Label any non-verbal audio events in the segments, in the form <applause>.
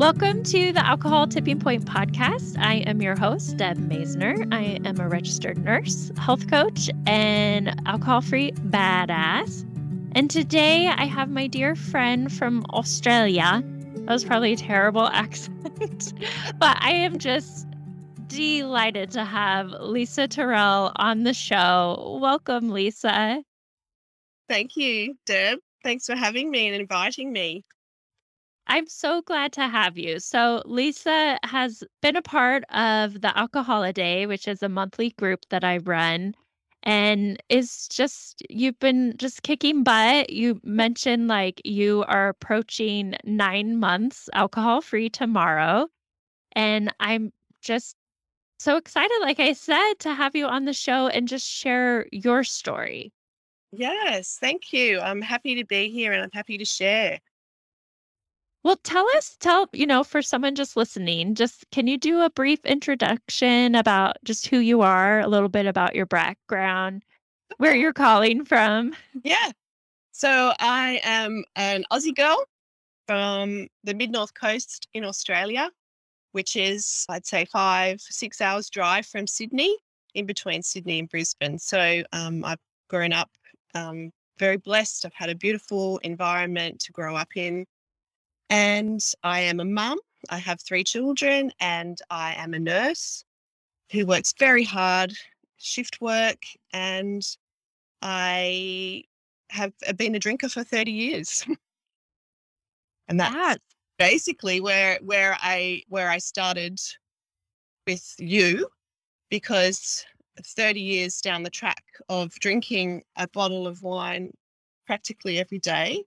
Welcome to the Alcohol Tipping Point podcast. I am your host, Deb Masner. I am a registered nurse, health coach, and alcohol free badass. And today I have my dear friend from Australia. That was probably a terrible <laughs> accent, but I am just delighted to have Lisa Terrell on the show. Welcome, Lisa. Thank you, Deb. Thanks for having me and inviting me. I'm so glad to have you. So, Lisa has been a part of the Alcoholiday, which is a monthly group that I run, and is just, you've been just kicking butt. You mentioned like you are approaching nine months alcohol free tomorrow. And I'm just so excited, like I said, to have you on the show and just share your story. Yes, thank you. I'm happy to be here and I'm happy to share. Well, tell us, tell, you know, for someone just listening, just can you do a brief introduction about just who you are, a little bit about your background, where you're calling from? Yeah. So I am an Aussie girl from the mid north coast in Australia, which is, I'd say, five, six hours drive from Sydney, in between Sydney and Brisbane. So um, I've grown up um, very blessed. I've had a beautiful environment to grow up in. And I am a mum. I have three children and I am a nurse who works very hard, shift work, and I have uh, been a drinker for 30 years. <laughs> and that's basically where where I where I started with you because 30 years down the track of drinking a bottle of wine practically every day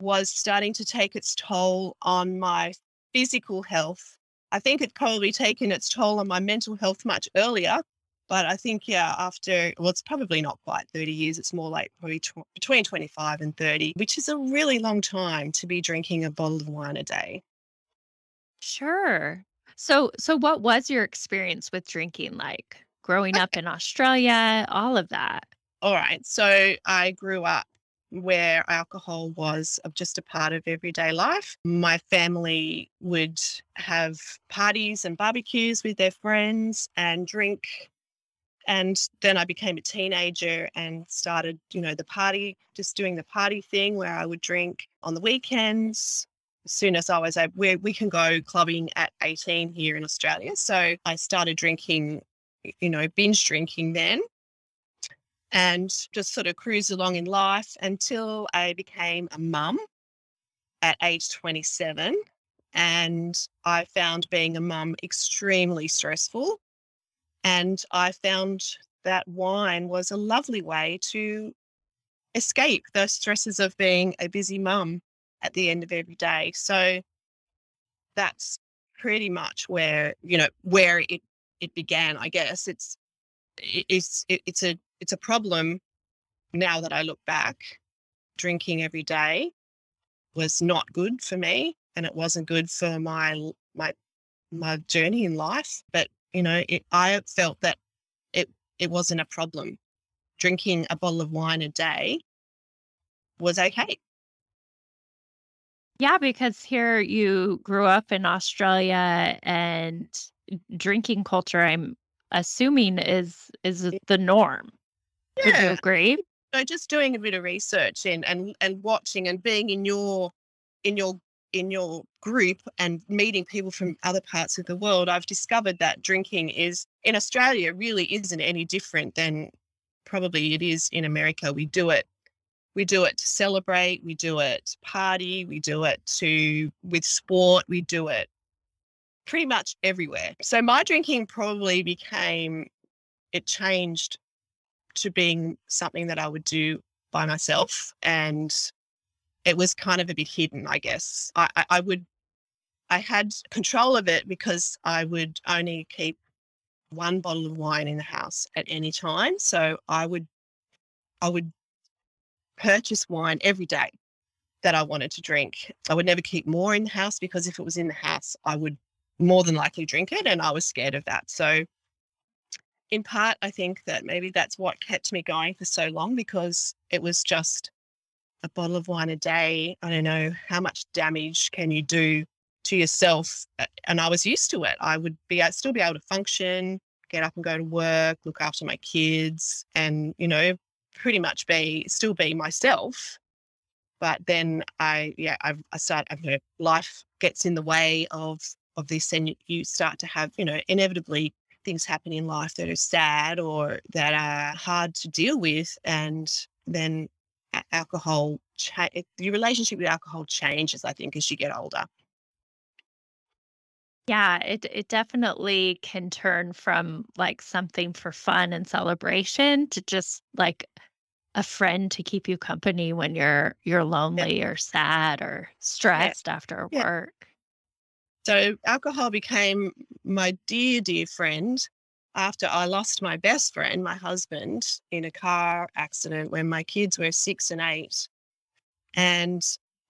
was starting to take its toll on my physical health. I think it probably taken its toll on my mental health much earlier, but I think yeah, after well, it's probably not quite 30 years. It's more like probably tw- between 25 and 30, which is a really long time to be drinking a bottle of wine a day. Sure. So, so what was your experience with drinking like growing up in Australia, all of that? All right, so I grew up where alcohol was just a part of everyday life. My family would have parties and barbecues with their friends and drink. And then I became a teenager and started, you know, the party, just doing the party thing where I would drink on the weekends. As soon as I was able, where we can go clubbing at 18 here in Australia. So I started drinking, you know, binge drinking then and just sort of cruised along in life until I became a mum at age 27. And I found being a mum extremely stressful. And I found that wine was a lovely way to escape the stresses of being a busy mum at the end of every day. So that's pretty much where, you know, where it, it began, I guess. It's, it's, it's a, it's a problem now that I look back. Drinking every day was not good for me and it wasn't good for my my my journey in life but you know it, i felt that it it wasn't a problem drinking a bottle of wine a day was okay Yeah, because here you grew up in Australia and drinking culture, I'm assuming is is the norm. Would you yeah. agree? so just doing a bit of research and and and watching and being in your in your in your group and meeting people from other parts of the world i've discovered that drinking is in australia really isn't any different than probably it is in america. We do it we do it to celebrate we do it to party we do it to with sport we do it pretty much everywhere. So my drinking probably became it changed to being something that I would do by myself. And it was kind of a bit hidden, I guess. I, I, I would, I had control of it because I would only keep one bottle of wine in the house at any time. So I would, I would purchase wine every day that I wanted to drink. I would never keep more in the house because if it was in the house, I would more than likely drink it. And I was scared of that. So in part, I think that maybe that's what kept me going for so long because it was just a bottle of wine a day. I don't know how much damage can you do to yourself. And I was used to it. I would be I'd still be able to function, get up and go to work, look after my kids, and you know, pretty much be still be myself. But then I, yeah, I've, I start, I've, you know, life gets in the way of of this, and you start to have, you know, inevitably things happen in life that are sad or that are hard to deal with, and then alcohol, cha- your relationship with alcohol changes. I think as you get older. Yeah, it it definitely can turn from like something for fun and celebration to just like a friend to keep you company when you're you're Yeah, lonely or sad or yeah, stressed after yeah. work. So alcohol became my dear, dear friend after I lost my best friend, my husband, in a car accident when my kids were six and eight. And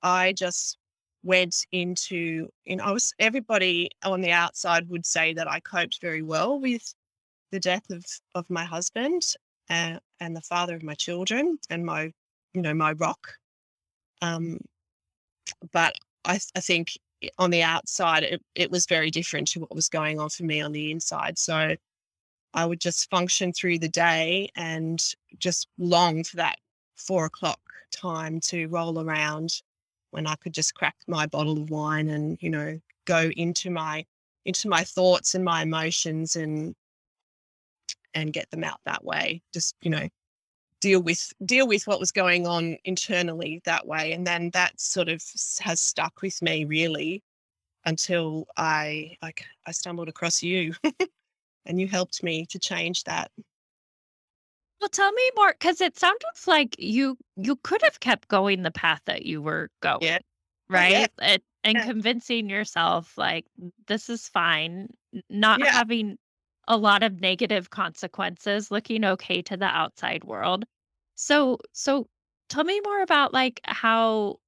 I just went into, you know, I was everybody on the outside would say that I coped very well with the death of of my husband uh, and the father of my children and my, you know, my rock. Um, but I, I think on the outside, it, it was very different to what was going on for me on the inside. So I would just function through the day and just long for that four o'clock time to roll around when I could just crack my bottle of wine and, you know, go into my into my thoughts and my emotions and and get them out that way. Just, you know, deal with deal with what was going on internally that way. And then that sort of has stuck with me really until I like I stumbled across you <laughs> and you helped me to change that. Well, tell me more because it sounded like you you could have kept going the path that you were going, Yeah. Oh, yeah. right? And, and Yeah. convincing yourself like this is fine, not Yeah. having a lot of negative consequences, looking okay to the outside world. So, so tell me more about like how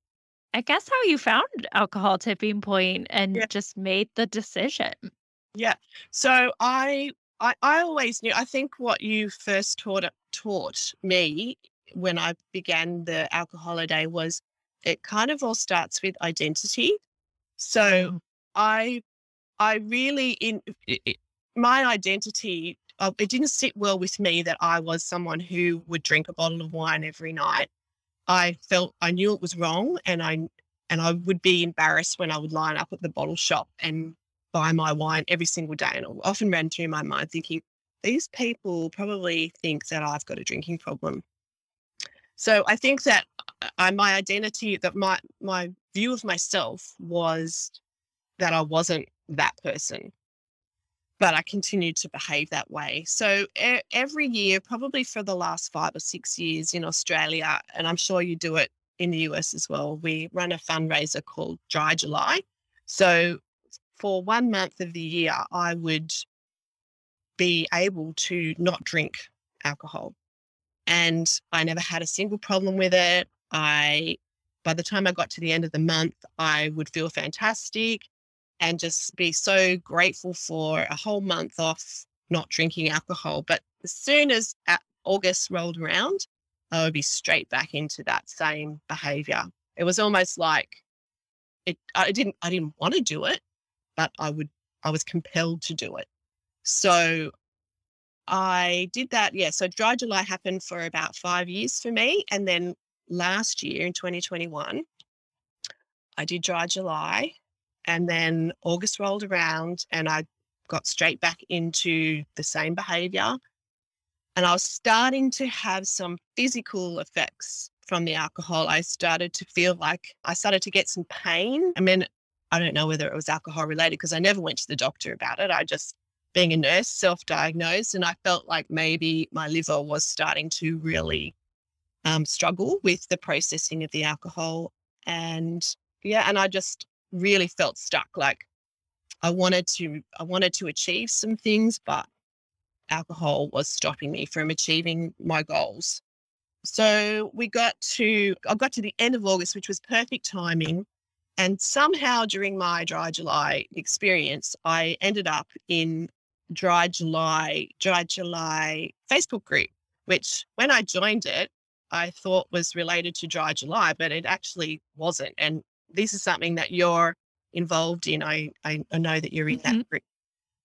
I guess how you found alcohol tipping point Yeah. and just made the decision. Yeah. So I I, I always knew I think what you first taught taught me when I began the Alcoholiday was it kind of all starts with identity. So Mm. I I really in my identity uh, it didn't sit well with me that I was someone who would drink a bottle of wine every night. I felt I knew it was wrong and I and I would be embarrassed when I would line up at the bottle shop and buy my wine every single day. And it often ran through my mind thinking, these people probably think that I've got a drinking problem. So I think that uh, I, my identity, that my my view of myself was that I wasn't that person, but I continued to behave that way. So every year, probably for the last five or six years in Australia, and I'm sure you do it in the US as well, we run a fundraiser called Dry July. So for one month of the year, I would be able to not drink alcohol. And I never had a single problem with it. I, by the time I got to the end of the month, I would feel fantastic and just be so grateful for a whole month off not drinking alcohol. But as soon as August rolled around, I would be straight back into that same behavior. It was almost like it, I didn't, I didn't want to do it, but I would, I was compelled to do it. So I did that. Yeah. So dry July happened for about five years for me. And then last year in 2021, I did dry July. And then August rolled around and I got straight back into the same behavior. And I was starting to have some physical effects from the alcohol. I started to feel like I started to get some pain. I mean, I don't know whether it was alcohol related because I never went to the doctor about it. I just being a nurse, self diagnosed, and I felt like maybe my liver was starting to really um, struggle with the processing of the alcohol. And yeah, and I just really felt stuck. Like I wanted to, I wanted to achieve some things, but alcohol was stopping me from achieving my goals. So we got to, I got to the end of August, which was perfect timing. And somehow during my dry July experience, I ended up in dry July, dry July Facebook group, which when I joined it, I thought was related to dry July, but it actually wasn't. And this is something that you're involved in. I, I, I know that you're in Mhm. that group.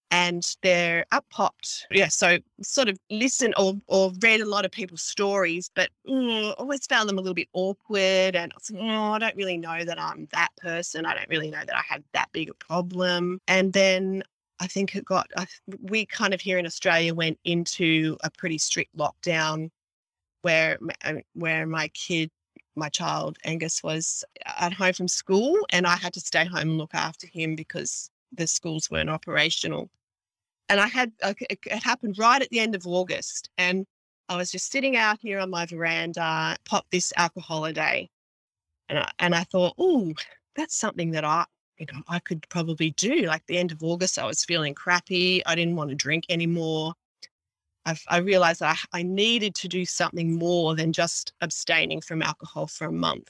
And they're up popped. Yeah. So sort of listened or, or read a lot of people's stories, but mm, always found them a little bit awkward. And I was like, oh, I don't really know that I'm that person. I don't really know that I have that big a problem. And then I think it got, I, we kind of here in Australia went into a pretty strict lockdown where, uh, where my kid my child Angus was at home from school and I had to stay home and look after him because the schools weren't operational. And I had it, happened right at the end of August and I was just sitting out here on my veranda, popped this Alcoholiday. And I, and I thought, oh, that's something that I you know I could probably do. Like the end of August, I was feeling crappy. I didn't want to drink anymore. I've, I realized that I, I needed to do something more than just abstaining from alcohol for a month.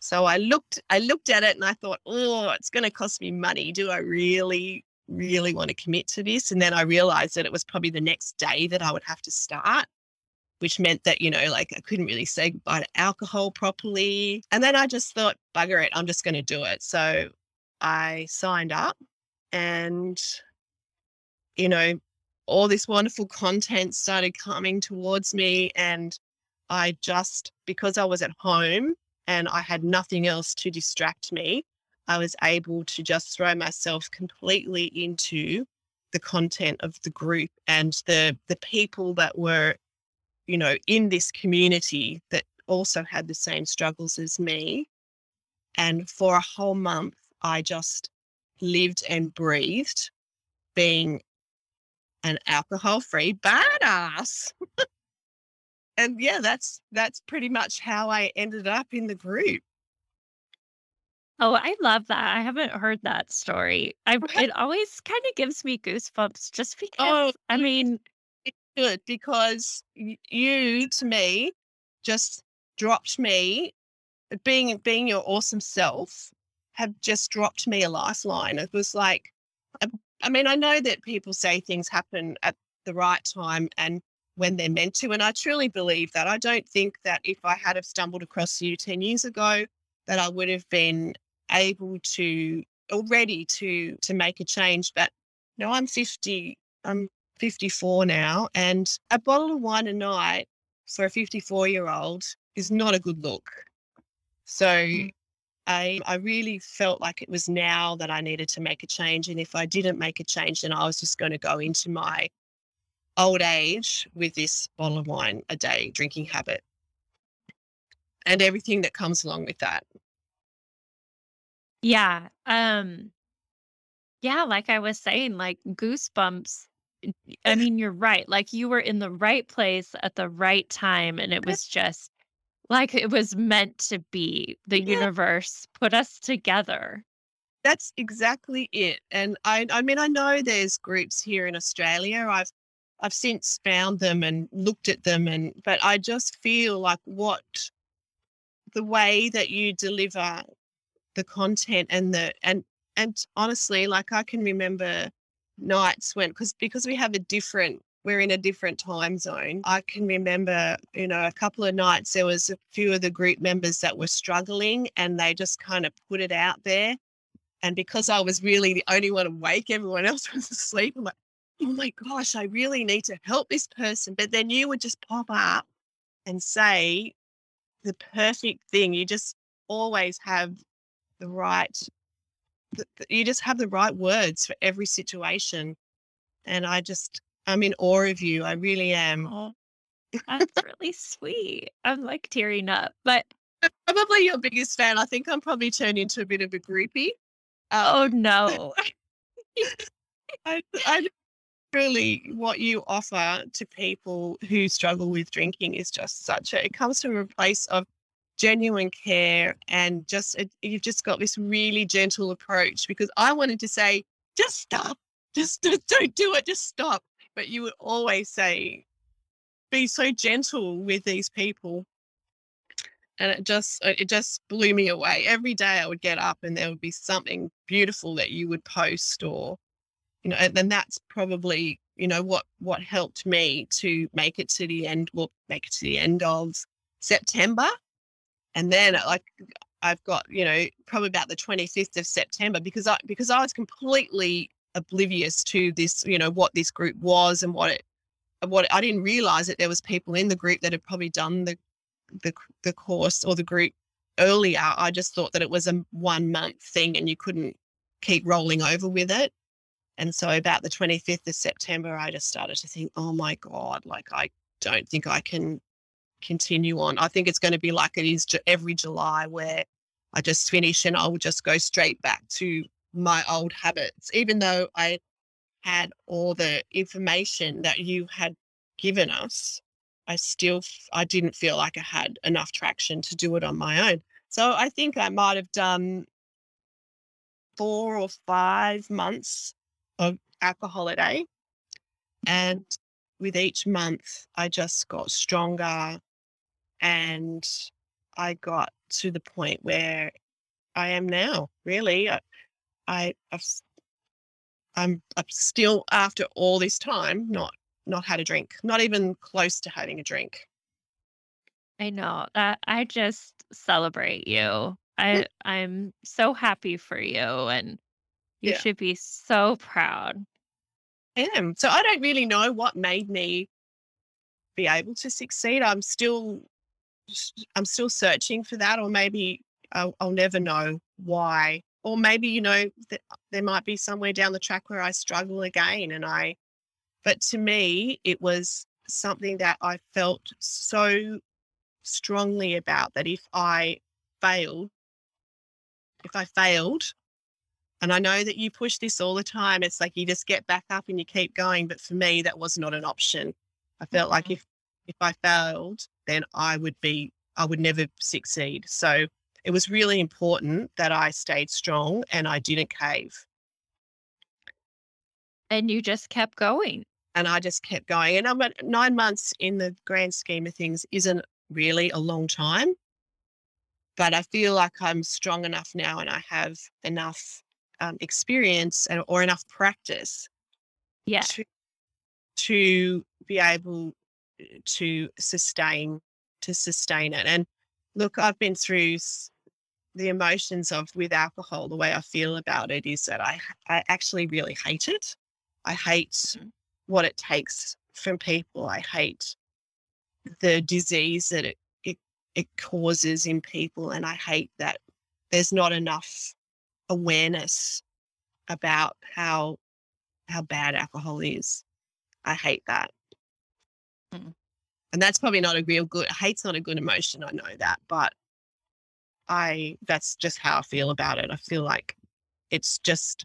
So I looked, I looked at it and I thought, oh, it's going to cost me money. Do I really, really want to commit to this? And then I realized that it was probably the next day that I would have to start, which meant that, you know, like I couldn't really say goodbye to alcohol properly. And then I just thought, bugger it, I'm just going to do it. So I signed up and, you know, all this wonderful content started coming towards me and I just because I was at home and I had nothing else to distract me, I was able to just throw myself completely into the content of the group and the the people that were you know in this community that also had the same struggles as me. And for a whole month I just lived and breathed being an alcohol free badass. and yeah, that's that's pretty much how I ended up in the group. Oh, I love that. I haven't heard that story. I it always kind of gives me goosebumps just because Oh, I mean, it's good because you to me just dropped me being being your awesome self have just dropped me a lifeline. It was like I mean, I know that people say things happen at the right time and when they're meant to, and I truly believe that. I don't think that if I had have stumbled across you 10 years ago, that I would have been able to or ready to to make a change. But no, I'm 50, I'm 54 now, and a bottle of wine a night for a 54 year old is not a good look. So Mm. I I really felt like it was now that I needed to make a change. And if I didn't make a change, then I was just going to go into my old age with this bottle of wine a day drinking habit and everything that comes along with that. yeah, um, yeah, like I was saying, like goosebumps. I <laughs> mean, you're right. Like you were in the right place at the right time, and it was just like it was meant to be. The Yeah, universe put us together. that's exactly it. And I I mean I know there's groups here in Australia. I've I've since found them and looked at them and but I just feel like what the way that you deliver the content and the and and honestly like i can remember nights when because because we have a different we're in a different time zone. I can remember you know a couple of nights there was a few of the group members that were struggling and they just kind of put it out there. And because i was really the only one awake everyone <laughs> else was asleep. I'm like oh my gosh i really need to help this person. But then you would just pop up and say the perfect thing. You just always have the right you just have the right words for every situation. And i just i'm in awe of you i really am. Oh, that's really sweet. I'm like tearing up, but probably your biggest fan. I think i'm probably turned into a bit of a groupie. Um, oh <laughs> no. I, I really what you offer to people who struggle with drinking is just such a it comes from a place of genuine care and just it, you've just got this really gentle approach because i wanted to say just stop. Just, just don't do it. Just stop but you would always say be so gentle with these people. And it just it just blew me away. Every day i would get up and there would be something beautiful that you would post or you know and then that's probably you know what what helped me to make it to the end well make it to the end of september. And then uh, like I've got, you know, probably about the 25th of September because I because I was completely oblivious to this, you know, what this group was and what it what I didn't realize that there was people in the group that had probably done the the the course or the group earlier. I just thought that it was a one month thing and you couldn't keep rolling over with it. And so about the 25th of September, I just started to think, oh my God, like I don't think I can continue on. I think it's going to be like it is every July where I just finish and I will just go straight back to my old habits, even though I had all the information that you had given us. I still, I didn't feel like I had enough traction to do it on my own. So I think I might have done four or five months of Alcoholiday. And with each month, I just got stronger and I got to the point where I am now, really. I, I, I've, I'm, I'm still, after all this time, not not had a drink, not even close to having a drink. I know that I just celebrate you. Mm. I I'm so happy for you and you Yeah, should be so proud. I am. So I don't really know what made me be able to succeed. I'm still I'm still searching for that, or maybe I'll, I'll never know why. Or maybe you know th- there might be somewhere down the track where I struggle again, and I. But to me, it was something that I felt so strongly about that if I failed, if I failed, and I know that you push this all the time, it's like you just get back up and you keep going. But for me, that was not an option. I felt like Mhm. if if I failed, then I would be I would never succeed. So it was really important that I stayed strong and I didn't cave. And you just kept going. And I just kept going. And I'm at nine months in the grand scheme of things isn't really a long time. But I feel like I'm strong enough now and I have enough um, experience and, or enough practice Yeah. to to be able uh, to sustain to sustain it. And look, I've been through the emotions of with alcohol. The way I feel about it is that I, I actually really hate it. I hate Mhm. what it takes from people. I hate the disease that it it, it causes in people, and I hate that there's not enough awareness about how how bad alcohol is. I hate that. Mm. And that's probably not a real good hate's not a good emotion, I know that, but I that's just how I feel about it. I feel like it's just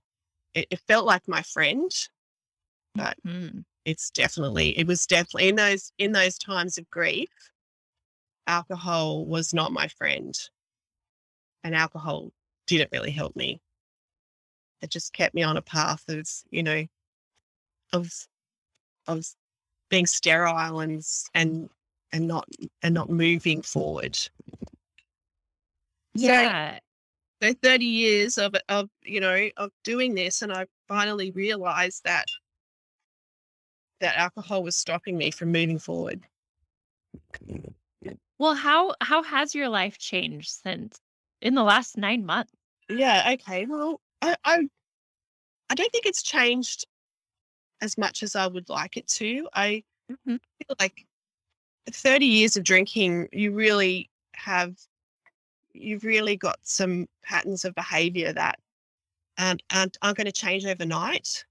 it, it felt like my friend, but Mhm. it's definitely it was definitely in those in those times of grief, alcohol was not my friend. And alcohol didn't really help me. It just kept me on a path of, you know, of of being sterile and and and not and not moving forward. So Yeah. so 30 years of of you know of doing this and I finally realized that that alcohol was stopping me from moving forward. Well, how how has your life changed since in the last 9 months? Yeah, okay. Well, I I, I don't think it's changed as much as I would like it to. I Mhm. feel like 30 years of drinking, you really have you've really got some patterns of behavior that and aren't, aren't going to change overnight.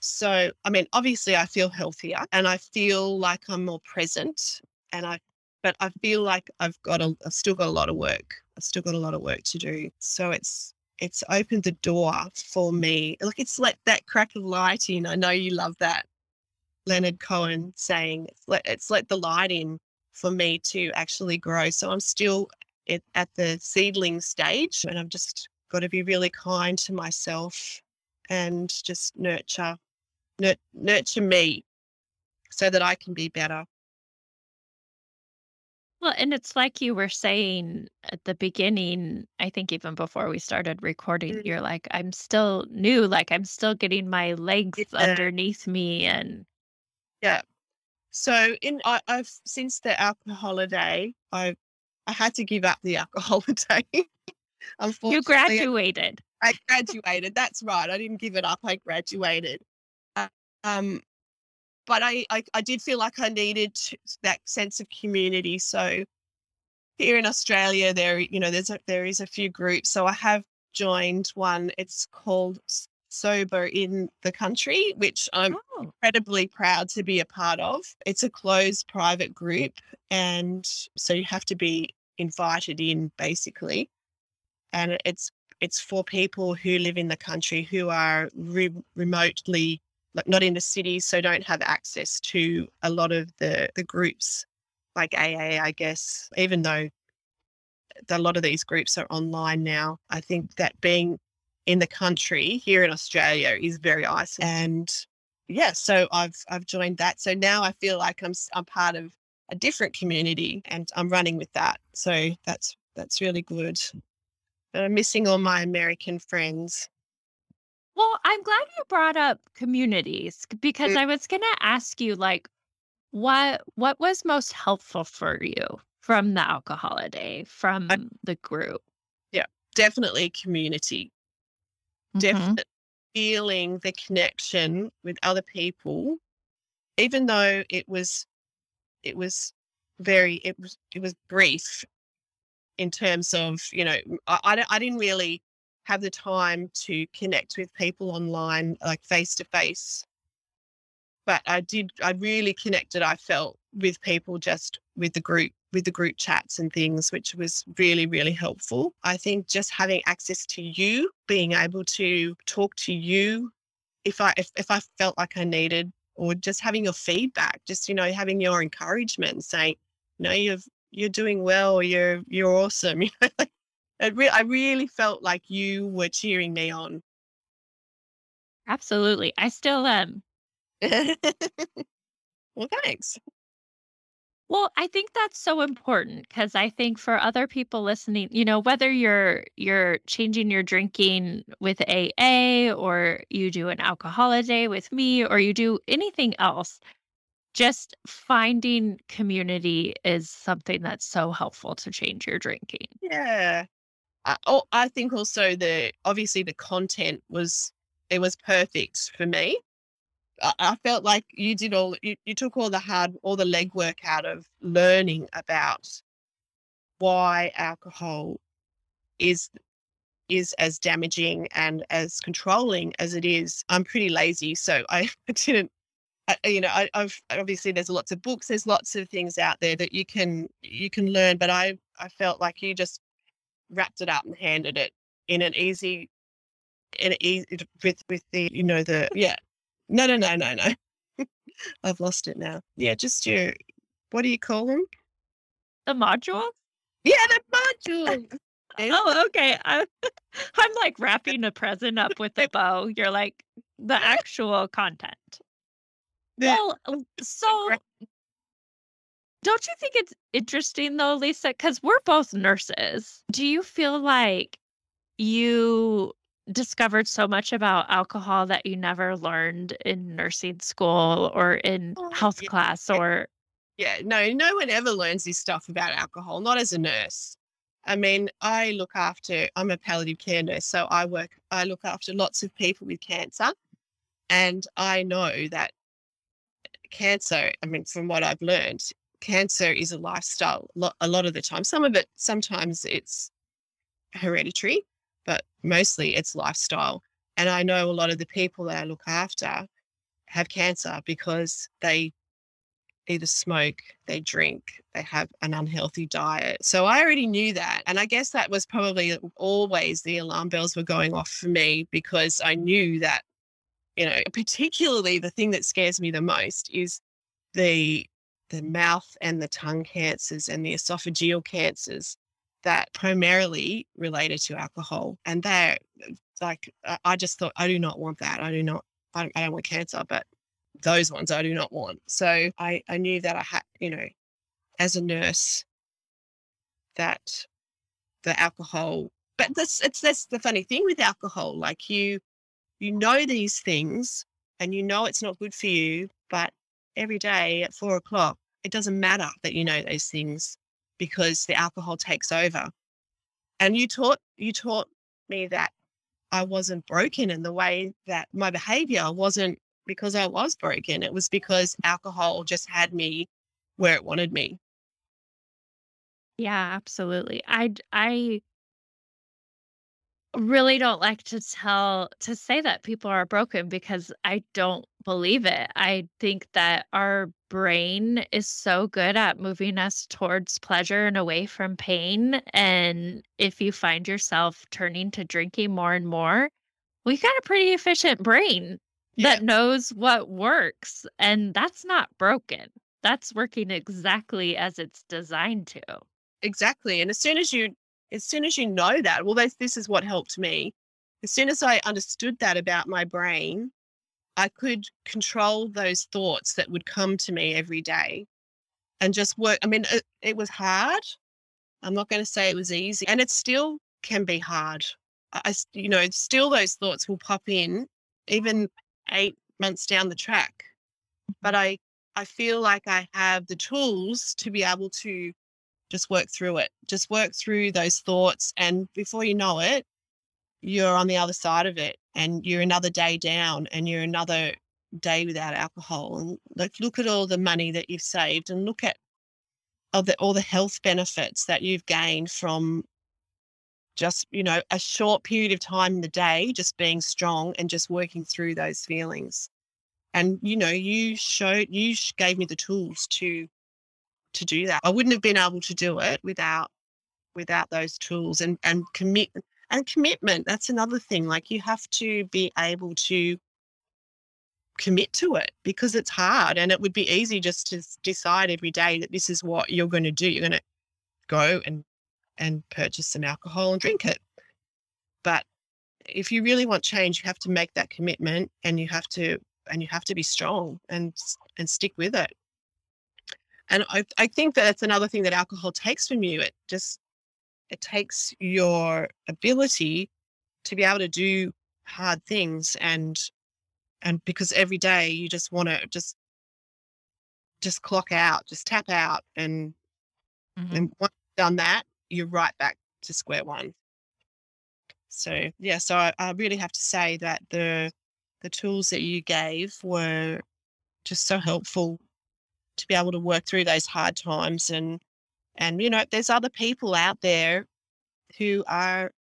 So, I mean, obviously, I feel healthier and I feel like I'm more present, and I, but I feel like I've got a, I've still got a lot of work. I've still got a lot of work to do. So it's it's opened the door for me. Look, it's let that crack of light in. I know you love that. Leonard Cohen saying it's let it's let the light in for me to actually grow. So I'm still at, at the seedling stage, and I've just got to be really kind to myself and just nurture nur- nurture me so that I can be better. Well, and it's like you were saying at the beginning, I think even before we started recording, Mm, you're like, I'm still new, like I'm still getting my legs Yeah, underneath me and yeah. So in I, I've since the alcohol holiday, I I had to give up the alcohol <laughs> holiday. Unfortunately, You graduated. I graduated. That's right. I didn't give it up. I graduated. Uh, um, but I, I, I did feel like I needed that sense of community. So here in Australia, there, you know, there's a, there is a few groups. So I have joined one. It's called Sober in the Country, which I'm Oh, incredibly proud to be a part of. It's a closed private group, and so you have to be invited in basically. And it's it's for people who live in the country who are re- remotely like not in the city, so don't have access to a lot of the the groups like AA, I guess. Even though a lot of these groups are online now, I think that being in the country here in Australia is very isolating. And yeah, so I've I've joined that. So now I feel like I'm I'm part of a different community and I'm running with that. So that's that's really good. But I'm missing all my American friends. Well, I'm glad you brought up communities because. I was gonna ask you like what what was most helpful for you from the alcohol day, from the group? Yeah, definitely community. Mhm. Definitely feeling the connection with other people, even though it was it was very it was it was brief in terms of you know I, I, I didn't really have the time to connect with people online like face to face but i did i really connected i felt with people just with the group with the group chats and things which was really really helpful. I think just having access to you being able to talk to you if i if, if i felt like i needed or just having your feedback just you know having your encouragement saying no you've you're doing well you're you're awesome <laughs> you know like, re- i really felt like you were cheering me on Absolutely. I still am. <laughs> well thanks Well, I think that's so important because I think for other people listening, you know, whether you're you're changing your drinking with AA or you do an Alcoholiday with me or you do anything else, just finding community is something that's so helpful to change your drinking. yeah I, oh, I think also the obviously the content was it was perfect for me. I, I felt like you did all you, you took all the hard all the legwork out of learning about why alcohol is is as damaging and as controlling as it is. I'm pretty lazy so i <laughs> didn't I, you know I, i've obviously there's lots of books there's lots of things out there that you can you can learn but i i felt like you just wrapped it up and handed it in an easy in an easy with with the you know the yeah no no no no no <laughs> i've lost it now yeah just your what do you call them The module? yeah the module <laughs> Oh, okay. I, <laughs> I'm like wrapping a present up with a bow. You're like the actual content. Yeah. Well, so. Don't you think it's interesting though, Lisa? Because we're both nurses. Do you feel like you discovered so much about alcohol that you never learned in nursing school or in Oh, health yeah. class or Yeah, no, no one ever learns this stuff about alcohol, not as a nurse. I mean, I look after, I'm a palliative care nurse, so I work, I look after lots of people with cancer. And I know that cancer, I mean, from what I've learned, cancer is a lifestyle a lot of the time. Some of it, sometimes it's hereditary, but mostly it's lifestyle. And I know a lot of the people that I look after have cancer because they either smoke, they drink, they have an unhealthy diet. So I already knew that. And I guess that was probably always the alarm bells were going off for me because I knew that, you know, particularly the thing that scares me the most is the the mm-hmm. mouth and the tongue cancers and the esophageal cancers that primarily related to alcohol. And they're uh, like I- I just thought I do not want that. I do not I don't, I don't want cancer, but those ones I do not want. So I, I knew that I had, you know, as a nurse, that the alcohol, but that's it's that's the funny thing with alcohol. Like you, you know these things, and you know it's not good for you, but every day at four o'clock, it doesn't matter that you know those things because the alcohol takes over. And you taught you taught me that I wasn't broken in the way that my behavior wasn't because I was broken. It was because alcohol just had me where it wanted me. Yeah, absolutely. I I really don't like to tell to say that people are broken because I don't believe it. I think that our brain is so good at moving us towards pleasure and away from pain. And if you find yourself turning to drinking more and more, we've got a pretty efficient brain Yeah, that knows what works. And that's not broken. That's working exactly as it's designed to. exactly. And as soon as you as soon as you know that, well, this this is what helped me. As soon as I understood that about my brain, I could control those thoughts that would come to me every day and just work. I mean, it, it was hard. I'm not going to say it was easy, and it still can be hard. I, you know, still those thoughts will pop in, even eight months down the track. But mm-hmm. I, I feel like I have the tools to be able to just work through it, just work through those thoughts, and before you know it, you're on the other side of it, and you're another day down, and you're another day without alcohol. And like, look at all the money that you've saved, and look at of the all the health benefits that you've gained from just, you know, a short period of time in the day, just being strong and just working through those feelings. And, you know, you showed, you gave me the tools to, to do that. I wouldn't have been able to do it without, without those tools and, and commit and commitment. That's another thing. Like you have to be able to commit to it because it's hard and it would be easy just to decide every day that this is what you're going to do. You're going to go and and purchase some alcohol and drink it. But if you really want change, you have to make that commitment and you have to and you have to be strong and and stick with it. And I I think that that's another thing that alcohol takes from you. It just it takes your ability to be able to do hard things and and because every day you just want to just just clock out, just tap out and Mhm. and once you've done that, you're right back to square one. So yeah, so I, I really have to say that the the tools that you gave were just so helpful to be able to work through those hard times and and you know there's other people out there who are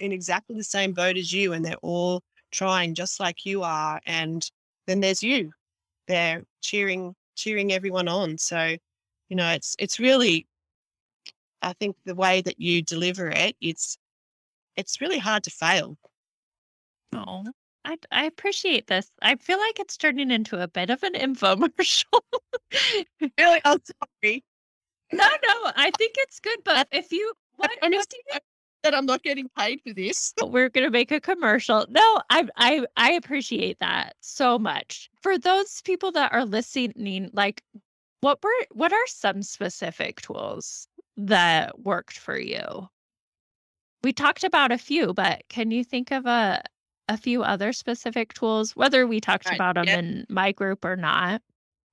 in exactly the same boat as you and they're all trying just like you are and then there's you. There cheering cheering everyone on. So you know it's it's really i think the way that you deliver it it's it's really hard to fail. Oh, I I appreciate this. I feel like it's turning into a bit of an infomercial. <laughs> really i'm sorry No, no, I think it's good, but if you what i'm what just you that i'm not getting paid for this oh, we're gonna make a commercial. No, I I I appreciate that so much. For those people that are listening, like what were what are some specific tools that worked for you? We talked about a few, but can you think of a a few other specific tools, whether we talked right about them yeah in my group or not?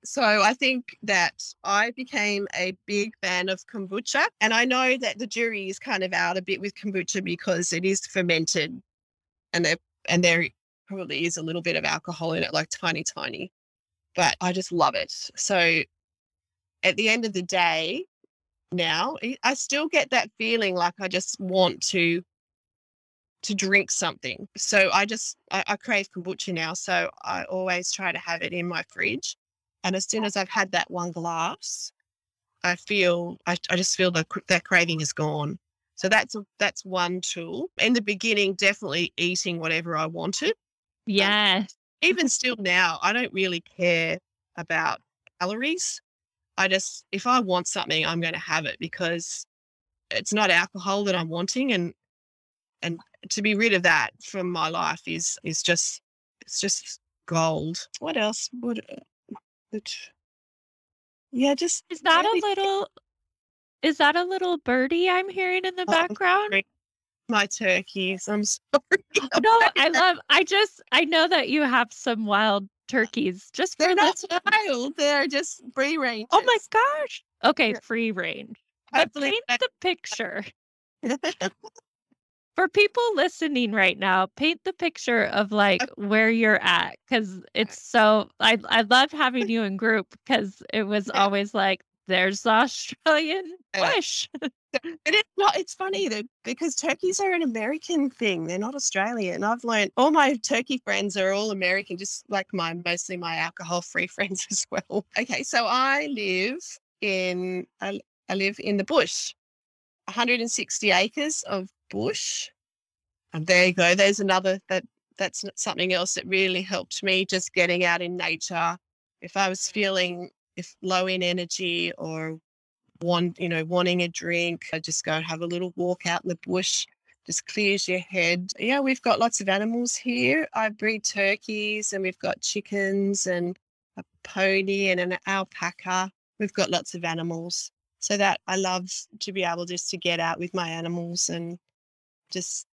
So I think that I became a big fan of kombucha. And I know that the jury is kind of out a bit with kombucha because it is fermented and there and there probably is a little bit of alcohol in it, like tiny, tiny. But I just love it. So at the end of the day, now I still get that feeling like I just want to to drink something. So I just I, I crave kombucha now. So I always try to have it in my fridge. And as soon as I've had that one glass, I feel I, I just feel the, that craving is gone. So that's a, that's one tool. In the beginning, definitely eating whatever I wanted. Um, Yes. even still now, I don't really care about calories. I just if I want something, I'm going to have it because it's not alcohol that I'm wanting, and and to be rid of that from my life is is just it's just gold. What else would uh, it? Yeah, just Is that a little is that a little birdie I'm hearing in the oh, background? my turkeys. I'm sorry. <laughs> No, I love I just I know that you have some wild turkeys just They're not this. wild. They're just free range. Oh my gosh. Okay, free range. But paint the picture. <laughs> <laughs> For people listening right now, paint the picture of, like, where you're at because it's so I I love having you in group because it was Yeah. always like, "There's the Australian bush." <laughs> But it's not it's funny though, because turkeys are an American thing, they're not Australian. I've learned all my turkey friends are all American, just like my mostly my alcohol-free <laughs> friends as well. Okay, so I live in I live in the bush, 160 acres of bush. And there you go, there's another that that's something else that really helped me, just getting out in nature. If I was feeling if low in energy or want you know, wanting a drink, I just go have a little walk out in the bush, just clears your head. Yeah, we've got lots of animals here. I breed turkeys and we've got chickens and a pony and an alpaca. We've got lots of animals. So that I love to be able just to get out with my animals and just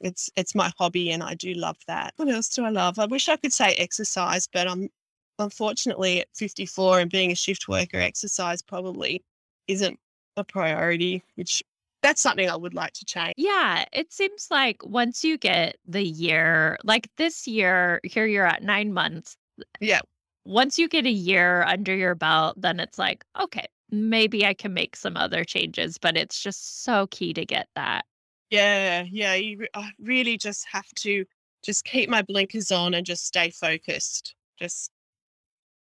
it's it's my hobby and I do love that. What else do I love? I wish I could say exercise, but I'm unfortunately at 54 and being a shift worker, exercise probably isn't a priority, which that's something I would like to change. Yeah, it seems like once you get the year like this year, here you're at 9 months. Yeah. Once you get a year under your belt, then it's like, "Okay, maybe I can make some other changes," but it's just so key to get that. Yeah, yeah, you I really just have to just keep my blinkers on and just stay focused. Just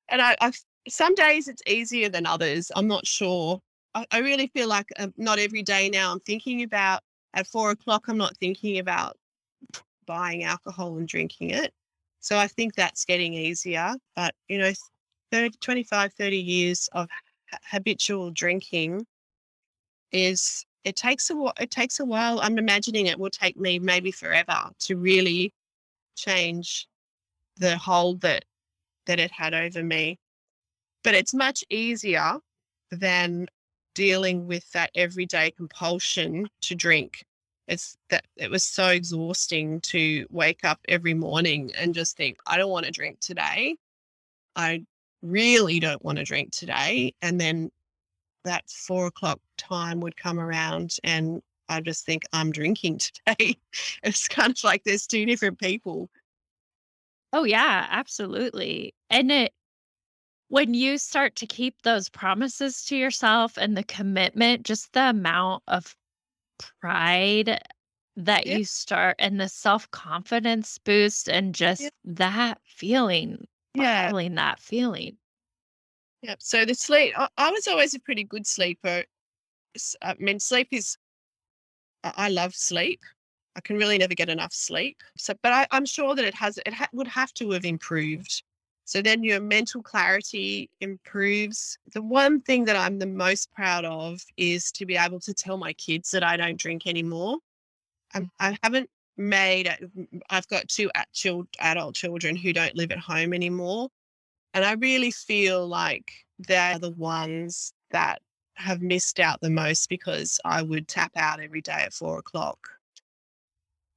and I I've some days it's easier than others, I'm not sure. I I really feel like, um, not every day now I'm thinking about at four o'clock, I'm not thinking about buying alcohol and drinking it. So I think that's getting easier, but, you know, th thir 25, 30 years of ha habitual drinking is it takes a wh it takes a while. I'm imagining it will take me maybe forever to really change the hold that that it had over me. But it's much easier than dealing with that everyday compulsion to drink. It's that it was so exhausting to wake up every morning and just think, "I don't wanna drink today. I really don't wanna drink today," and then that four o'clock time would come around and I just think, "I'm drinking <laughs> today." It's kind of like there's 2 different people. Oh, yeah, absolutely. And it when you start to keep those promises to yourself and the commitment, just the amount of pride that Yeah. you start and the self-confidence boost and Yeah. just that feeling, Yeah. feeling that feeling. Yep, so the sleep I I was always a pretty good sleeper. I mean, sleep is I I love sleep. I can really never get enough sleep. So but I I'm sure that it has it ha would have to have improved. So then your mental clarity improves. The one thing that I'm the most proud of is to be able to tell my kids that I don't drink anymore. Um, I haven't made I've got 2 a adult children who don't live at home anymore, and I really feel like they're the ones that have missed out the most because I would tap out every day at four o'clock.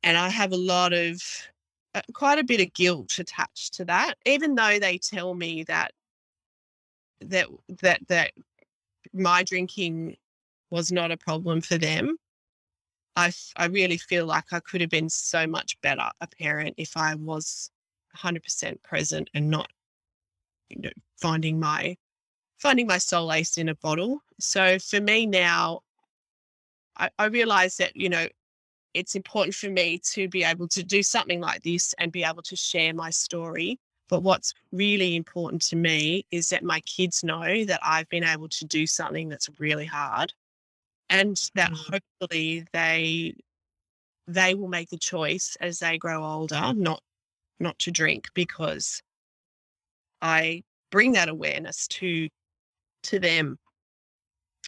And I have a lot of uh, quite a bit of guilt attached to that, even though they tell me that that that that my drinking was not a problem for them. I, I really feel like I could have been so much better a parent if I was 100% present and not, you know, finding my finding my solace in a bottle. So for me now I I realize that, you know, it's important for me to be able to do something like this and be able to share my story. But what's really important to me is that my kids know that I've been able to do something that's really hard, and that Mm. hopefully they they will make the choice as they grow older not not to drink because I bring that awareness to to them.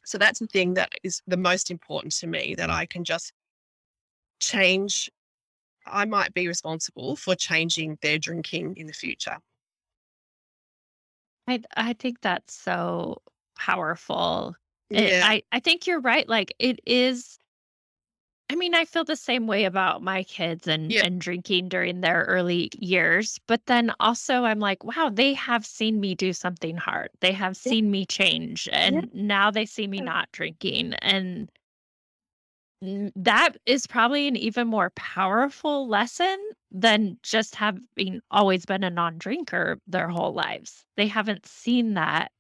So that's the thing that is the most important to me, that mm. I can just change I might be responsible for changing their drinking in the future. I I think that's so powerful. It Yeah. I I think you're right, like, it is I mean, I feel the same way about my kids and Yeah. and drinking during their early years, but then also I'm like, "Wow, they have seen me do something hard. They have Yeah. seen me change, Yeah. and now they see me not drinking," and that is probably an even more powerful lesson than just having always been a non-drinker their whole lives. They haven't seen that.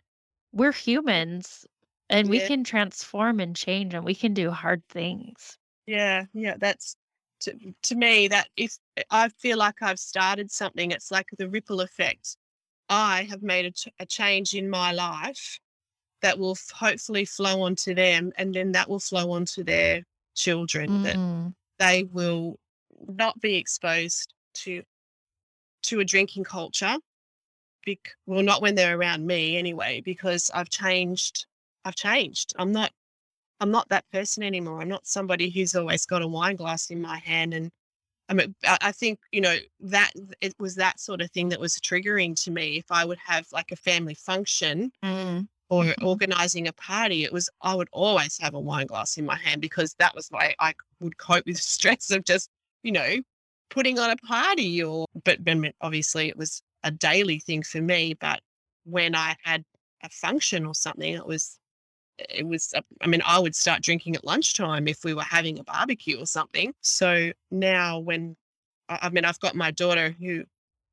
We're humans, and we can transform and change, and we can do hard things. Yeah, yeah, that's to to me, that if I feel like I've started something, it's like the ripple effect. I have made a ch a change in my life that will f hopefully flow onto them, and then that will flow onto their children, that Mm. they will not be exposed to to a drinking culture, bec well, not when they're around me anyway, because I've changed I've changed. I'm not I'm not that person anymore. I'm not somebody who's always got a wine glass in my hand and I mean, I think, you know, that it was that sort of thing that was triggering to me. If I would have like a family function Mm. or Mhm. organizing a party, it was I would always have a wine glass in my hand because that was why I would cope with <laughs> stress of just, you know, putting on a party or but then obviously it was a daily thing for me. But when I had a function or something, it was it was uh, I mean, I would start drinking at lunchtime if we were having a barbecue or something. So now when I mean, I've got my daughter who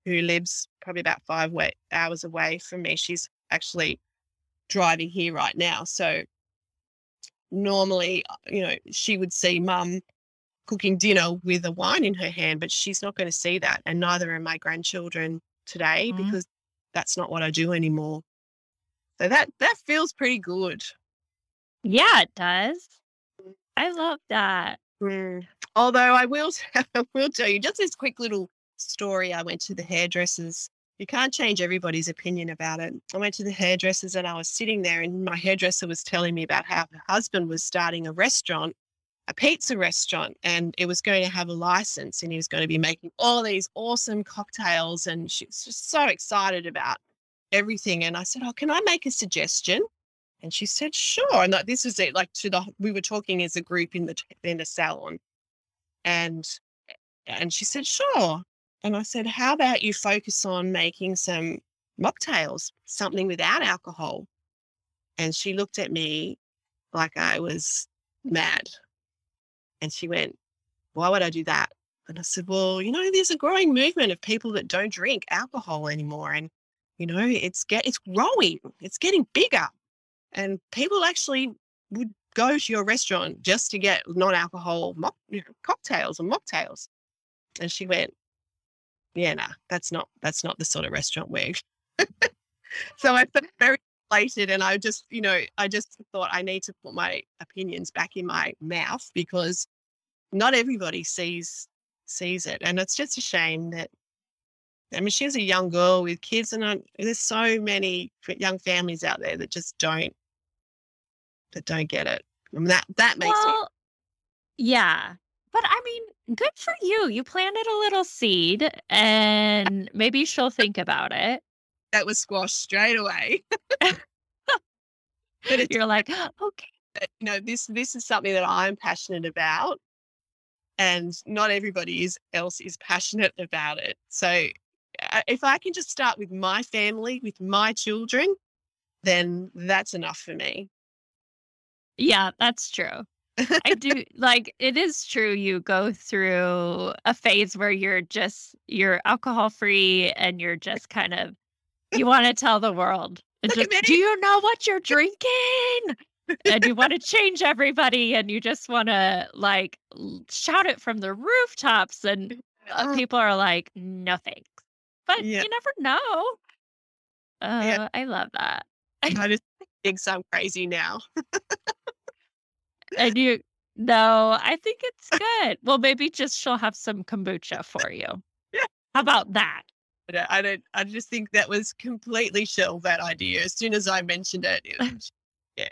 who lives probably about 5 way hours away from me. She's actually driving here right now. So normally, you know, she would see mum cooking dinner with a wine in her hand, but she's not going to see that. And neither are my grandchildren today Mhm. because that's not what I do anymore. So that that feels pretty good. Yeah, it does. I love that. Mm. Although I will <laughs> I will tell you just this quick little story. I went to the hairdressers. You can't change everybody's opinion about it. I went to the hairdressers and I was sitting there and my hairdresser was telling me about how her husband was starting a restaurant, a pizza restaurant, and it was going to have a license and he was going to be making all these awesome cocktails and she was just so excited about everything. And I said, "Oh, can I make a suggestion?" And she said, "Sure." And like, this was it, like to the we were talking as a group in the in the salon, and and she said, "Sure." And I said, "How about you focus on making some mocktails, something without alcohol?" And she looked at me like I was mad, and she went, "Why would I do that?" And I said, "Well, you know, there's a growing movement of people that don't drink alcohol anymore, and you know, it's get it's growing, it's getting bigger." And people actually would go to your restaurant just to get you know, cocktails and mocktails. And she went, "Yeah, nah, that's not that's not the sort of restaurant we're." <laughs> so I felt very elated, and I just, you know, I just thought I need to put my opinions back in my mouth because not everybody sees sees it, and it's just a shame that. I mean, she's a young girl with kids, and I, there's so many young families out there that just don't that don't get it. And that that makes me Well, yeah. But I mean, good for you. You planted a little seed and maybe she'll think about it. that was squashed straight away. But <laughs> it's You're like, <gasps> okay. you know this this is something that I'm passionate about, and not everybody is else is passionate about it. So uh, if I can just start with my family, with my children, then that's enough for me. Yeah, that's true. I <laughs> do like it is true you go through a phase where you're just you're alcohol free and you're just kind of you want to tell the world. and <laughs> Look at just, do you know what you're <laughs> drinking? and you want to change everybody and you just want to like shout it from the rooftops and uh, Oh, people are like no thanks. But yeah, you never know. yeah. Uh I love that. I just think I'm crazy now. And you no, I think it's <laughs> good. Well, maybe just she'll have some kombucha for you. Yeah. How about that? I don't, I just think that was completely shelved that idea as soon as I mentioned it. it <laughs> was, yeah.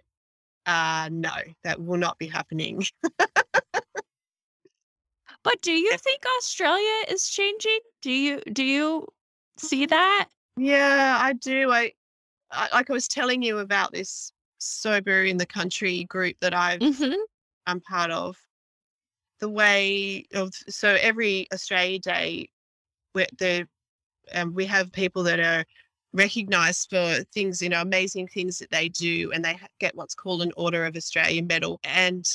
Uh no, that will not be happening. But do you think Australia is changing? Do you do you see that? Yeah, I do. I, I like I was telling you about this sober in the country group that I've Mhm. I'm part of. The way of so every Australia Day, we the um, we have people that are recognized for things, you know, amazing things that they do, and they get what's called an Order of Australia medal. And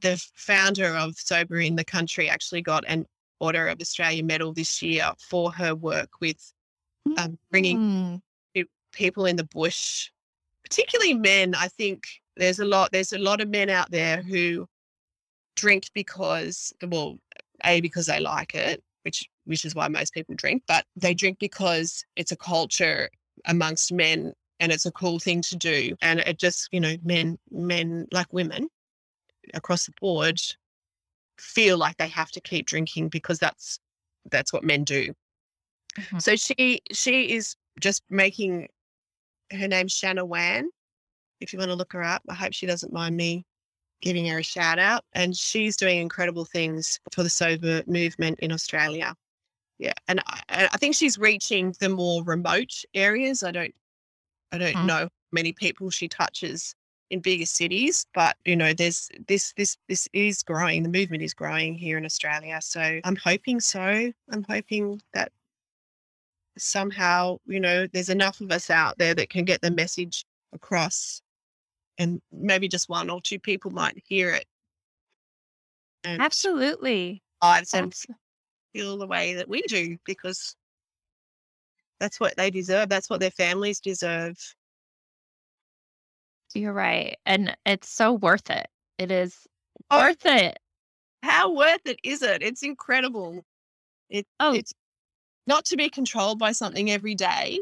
the founder of Sober in the country actually got an Order of Australia medal this year for her work with um, bringing Mm. People in the bush, particularly men. I think there's a lot. There's a lot of men out there who drink because, well, a because they like it, which which is why most people drink, but they drink because it's a culture amongst men and it's a cool thing to do. And it just, you know, men, men like women across the board feel like they have to keep drinking because that's that's what men do. Mhm. So she she is just making her name's Shanna Whan. If you want to look her up, I hope she doesn't mind me giving her a shout out. And she's doing incredible things for the sober movement in Australia. Yeah, and I, I think she's reaching the more remote areas. I don't I don't Mm. know many people she touches in bigger cities, but you know, there's this this this is growing. The movement is growing here in Australia. So I'm hoping so. I'm hoping that somehow, you know, there's enough of us out there that can get the message across and maybe just one or two people might hear it and Absolutely. lives and feel the way that we do because that's what they deserve. That's what their families deserve. You're right. And it's so worth it. It is Oh, worth it. how worth it is it? It's incredible. It, Oh, it's not to be controlled by something every day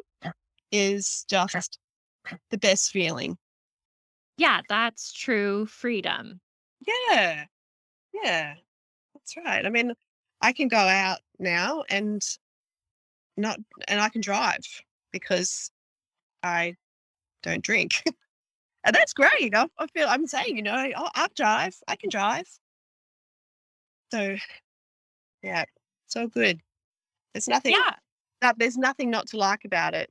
is just the best feeling. yeah, that's true freedom. Yeah. Yeah. That's right. I mean, I can go out now and not, and I can drive because I don't drink. <laughs> and that's great. I, I feel, I'm saying, you know, oh, I'll, I'll drive. I can drive. So, yeah, so good. There's nothing, Yeah. that, there's nothing not to like about it.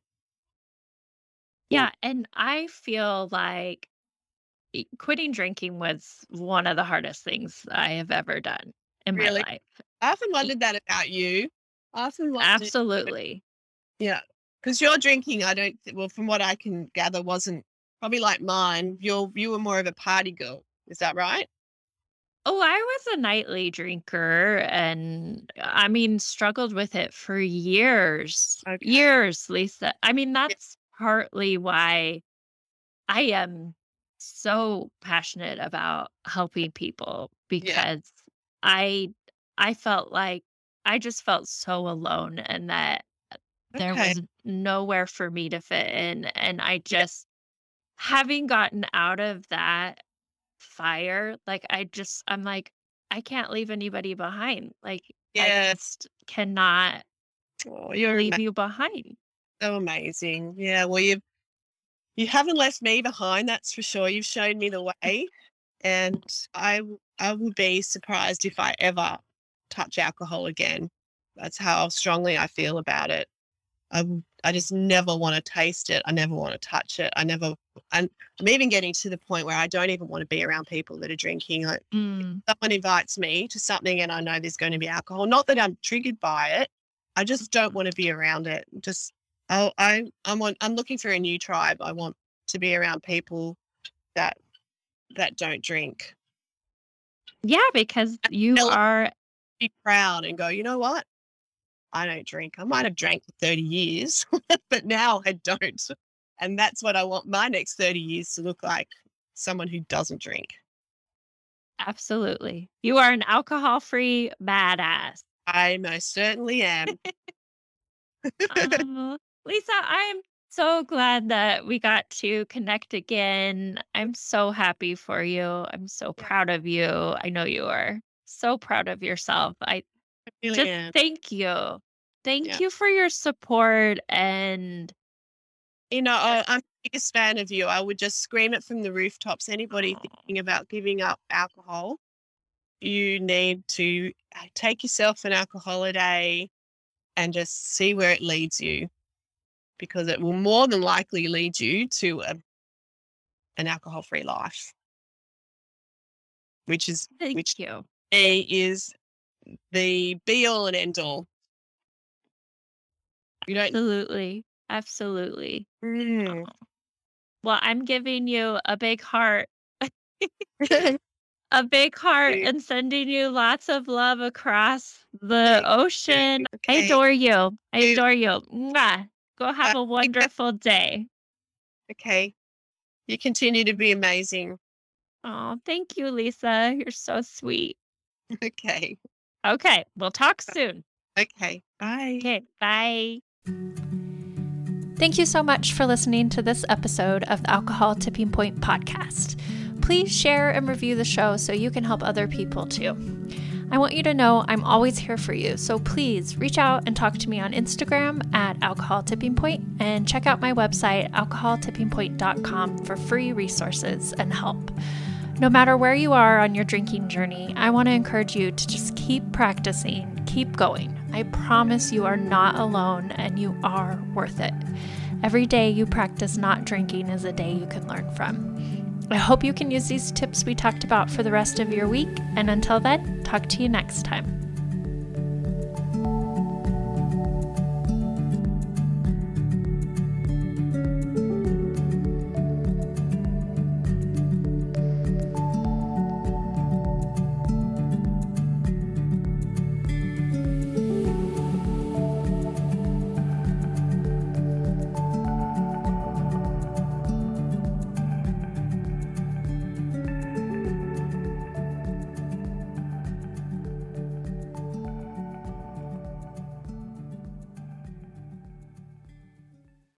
Yeah. And I feel like quitting drinking was one of the hardest things I have ever done in my Really? life. I often wondered that about you. I often wondered, Absolutely. yeah, because your drinking, I don't, well, from what I can gather, wasn't probably like mine. You're, you were more of a party girl. Is that right? Oh, I was a nightly drinker and uh, I mean, struggled with it for years, Okay. years, Lisa. I mean, that's partly why I am so passionate about helping people Yeah. because I I felt like I just felt so alone and that there Okay. was nowhere for me to fit in and I Yeah. just having gotten out of that fire, like I just I'm like I can't leave anybody behind. Like I just cannot Oh, you're leave ama- you behind. so amazing. Yeah. Well, you you haven't left me behind. That's for sure. You've shown me the <laughs> way, and I w- I would be surprised if I ever touch alcohol again. That's how strongly I feel about it. I w- I just never want to taste it. I never want to touch it. I never. And I'm even getting to the point where I don't even want to be around people that are drinking. Like Mm, someone invites me to something and I know there's going to be alcohol. Not that I'm triggered by it. I just don't want to be around it. Just I I I'm on, I'm looking for a new tribe. I want to be around people that that don't drink. Yeah, because you are Be proud and go, you know what? I don't drink. I might have drank for 30 years, <laughs> but now I don't. And that's what I want my next 30 years to look like. Someone who doesn't drink. absolutely. You are an alcohol-free badass. I most certainly am. <laughs> Oh, Lisa, I'm so glad that we got to connect again. I'm so happy for you. I'm so proud of you. I know you are so proud of yourself. I I really just am. thank you. Thank Yeah. you for your support and You know, I, I'm the biggest fan of you. I would just scream it from the rooftops. Anybody thinking about giving up alcohol, you need to uh, take yourself an Alcoholiday and just see where it leads you because it will more than likely lead you to a, an alcohol free life, which is, thank which you. me is the be all and end all. You don't Absolutely. Absolutely. Mm. Well, I'm giving you a big heart. <laughs> <laughs> A big heart and sending you lots of love across the ocean. you. I adore you. I adore you. Mwah. Go have a wonderful day. Okay. You continue to be amazing. Oh, thank you, Lisa. You're so sweet. <laughs> Okay. Okay, we'll talk soon. Okay. Bye. Okay, bye. Thank you so much for listening to this episode of the Alcohol Tipping Point podcast. Please share and review the show so you can help other people too. I want you to know I'm always here for you, so please reach out and talk to me on Instagram at Alcohol Tipping Point and check out my website, alcoholtippingpoint.com, for free resources and help. No matter where you are on your drinking journey, I want to encourage you to just keep practicing, keep going. I promise you are not alone and you are worth it. Every day you practice not drinking is a day you can learn from. I hope you can use these tips we talked about for the rest of your week, and until then, talk to you next time.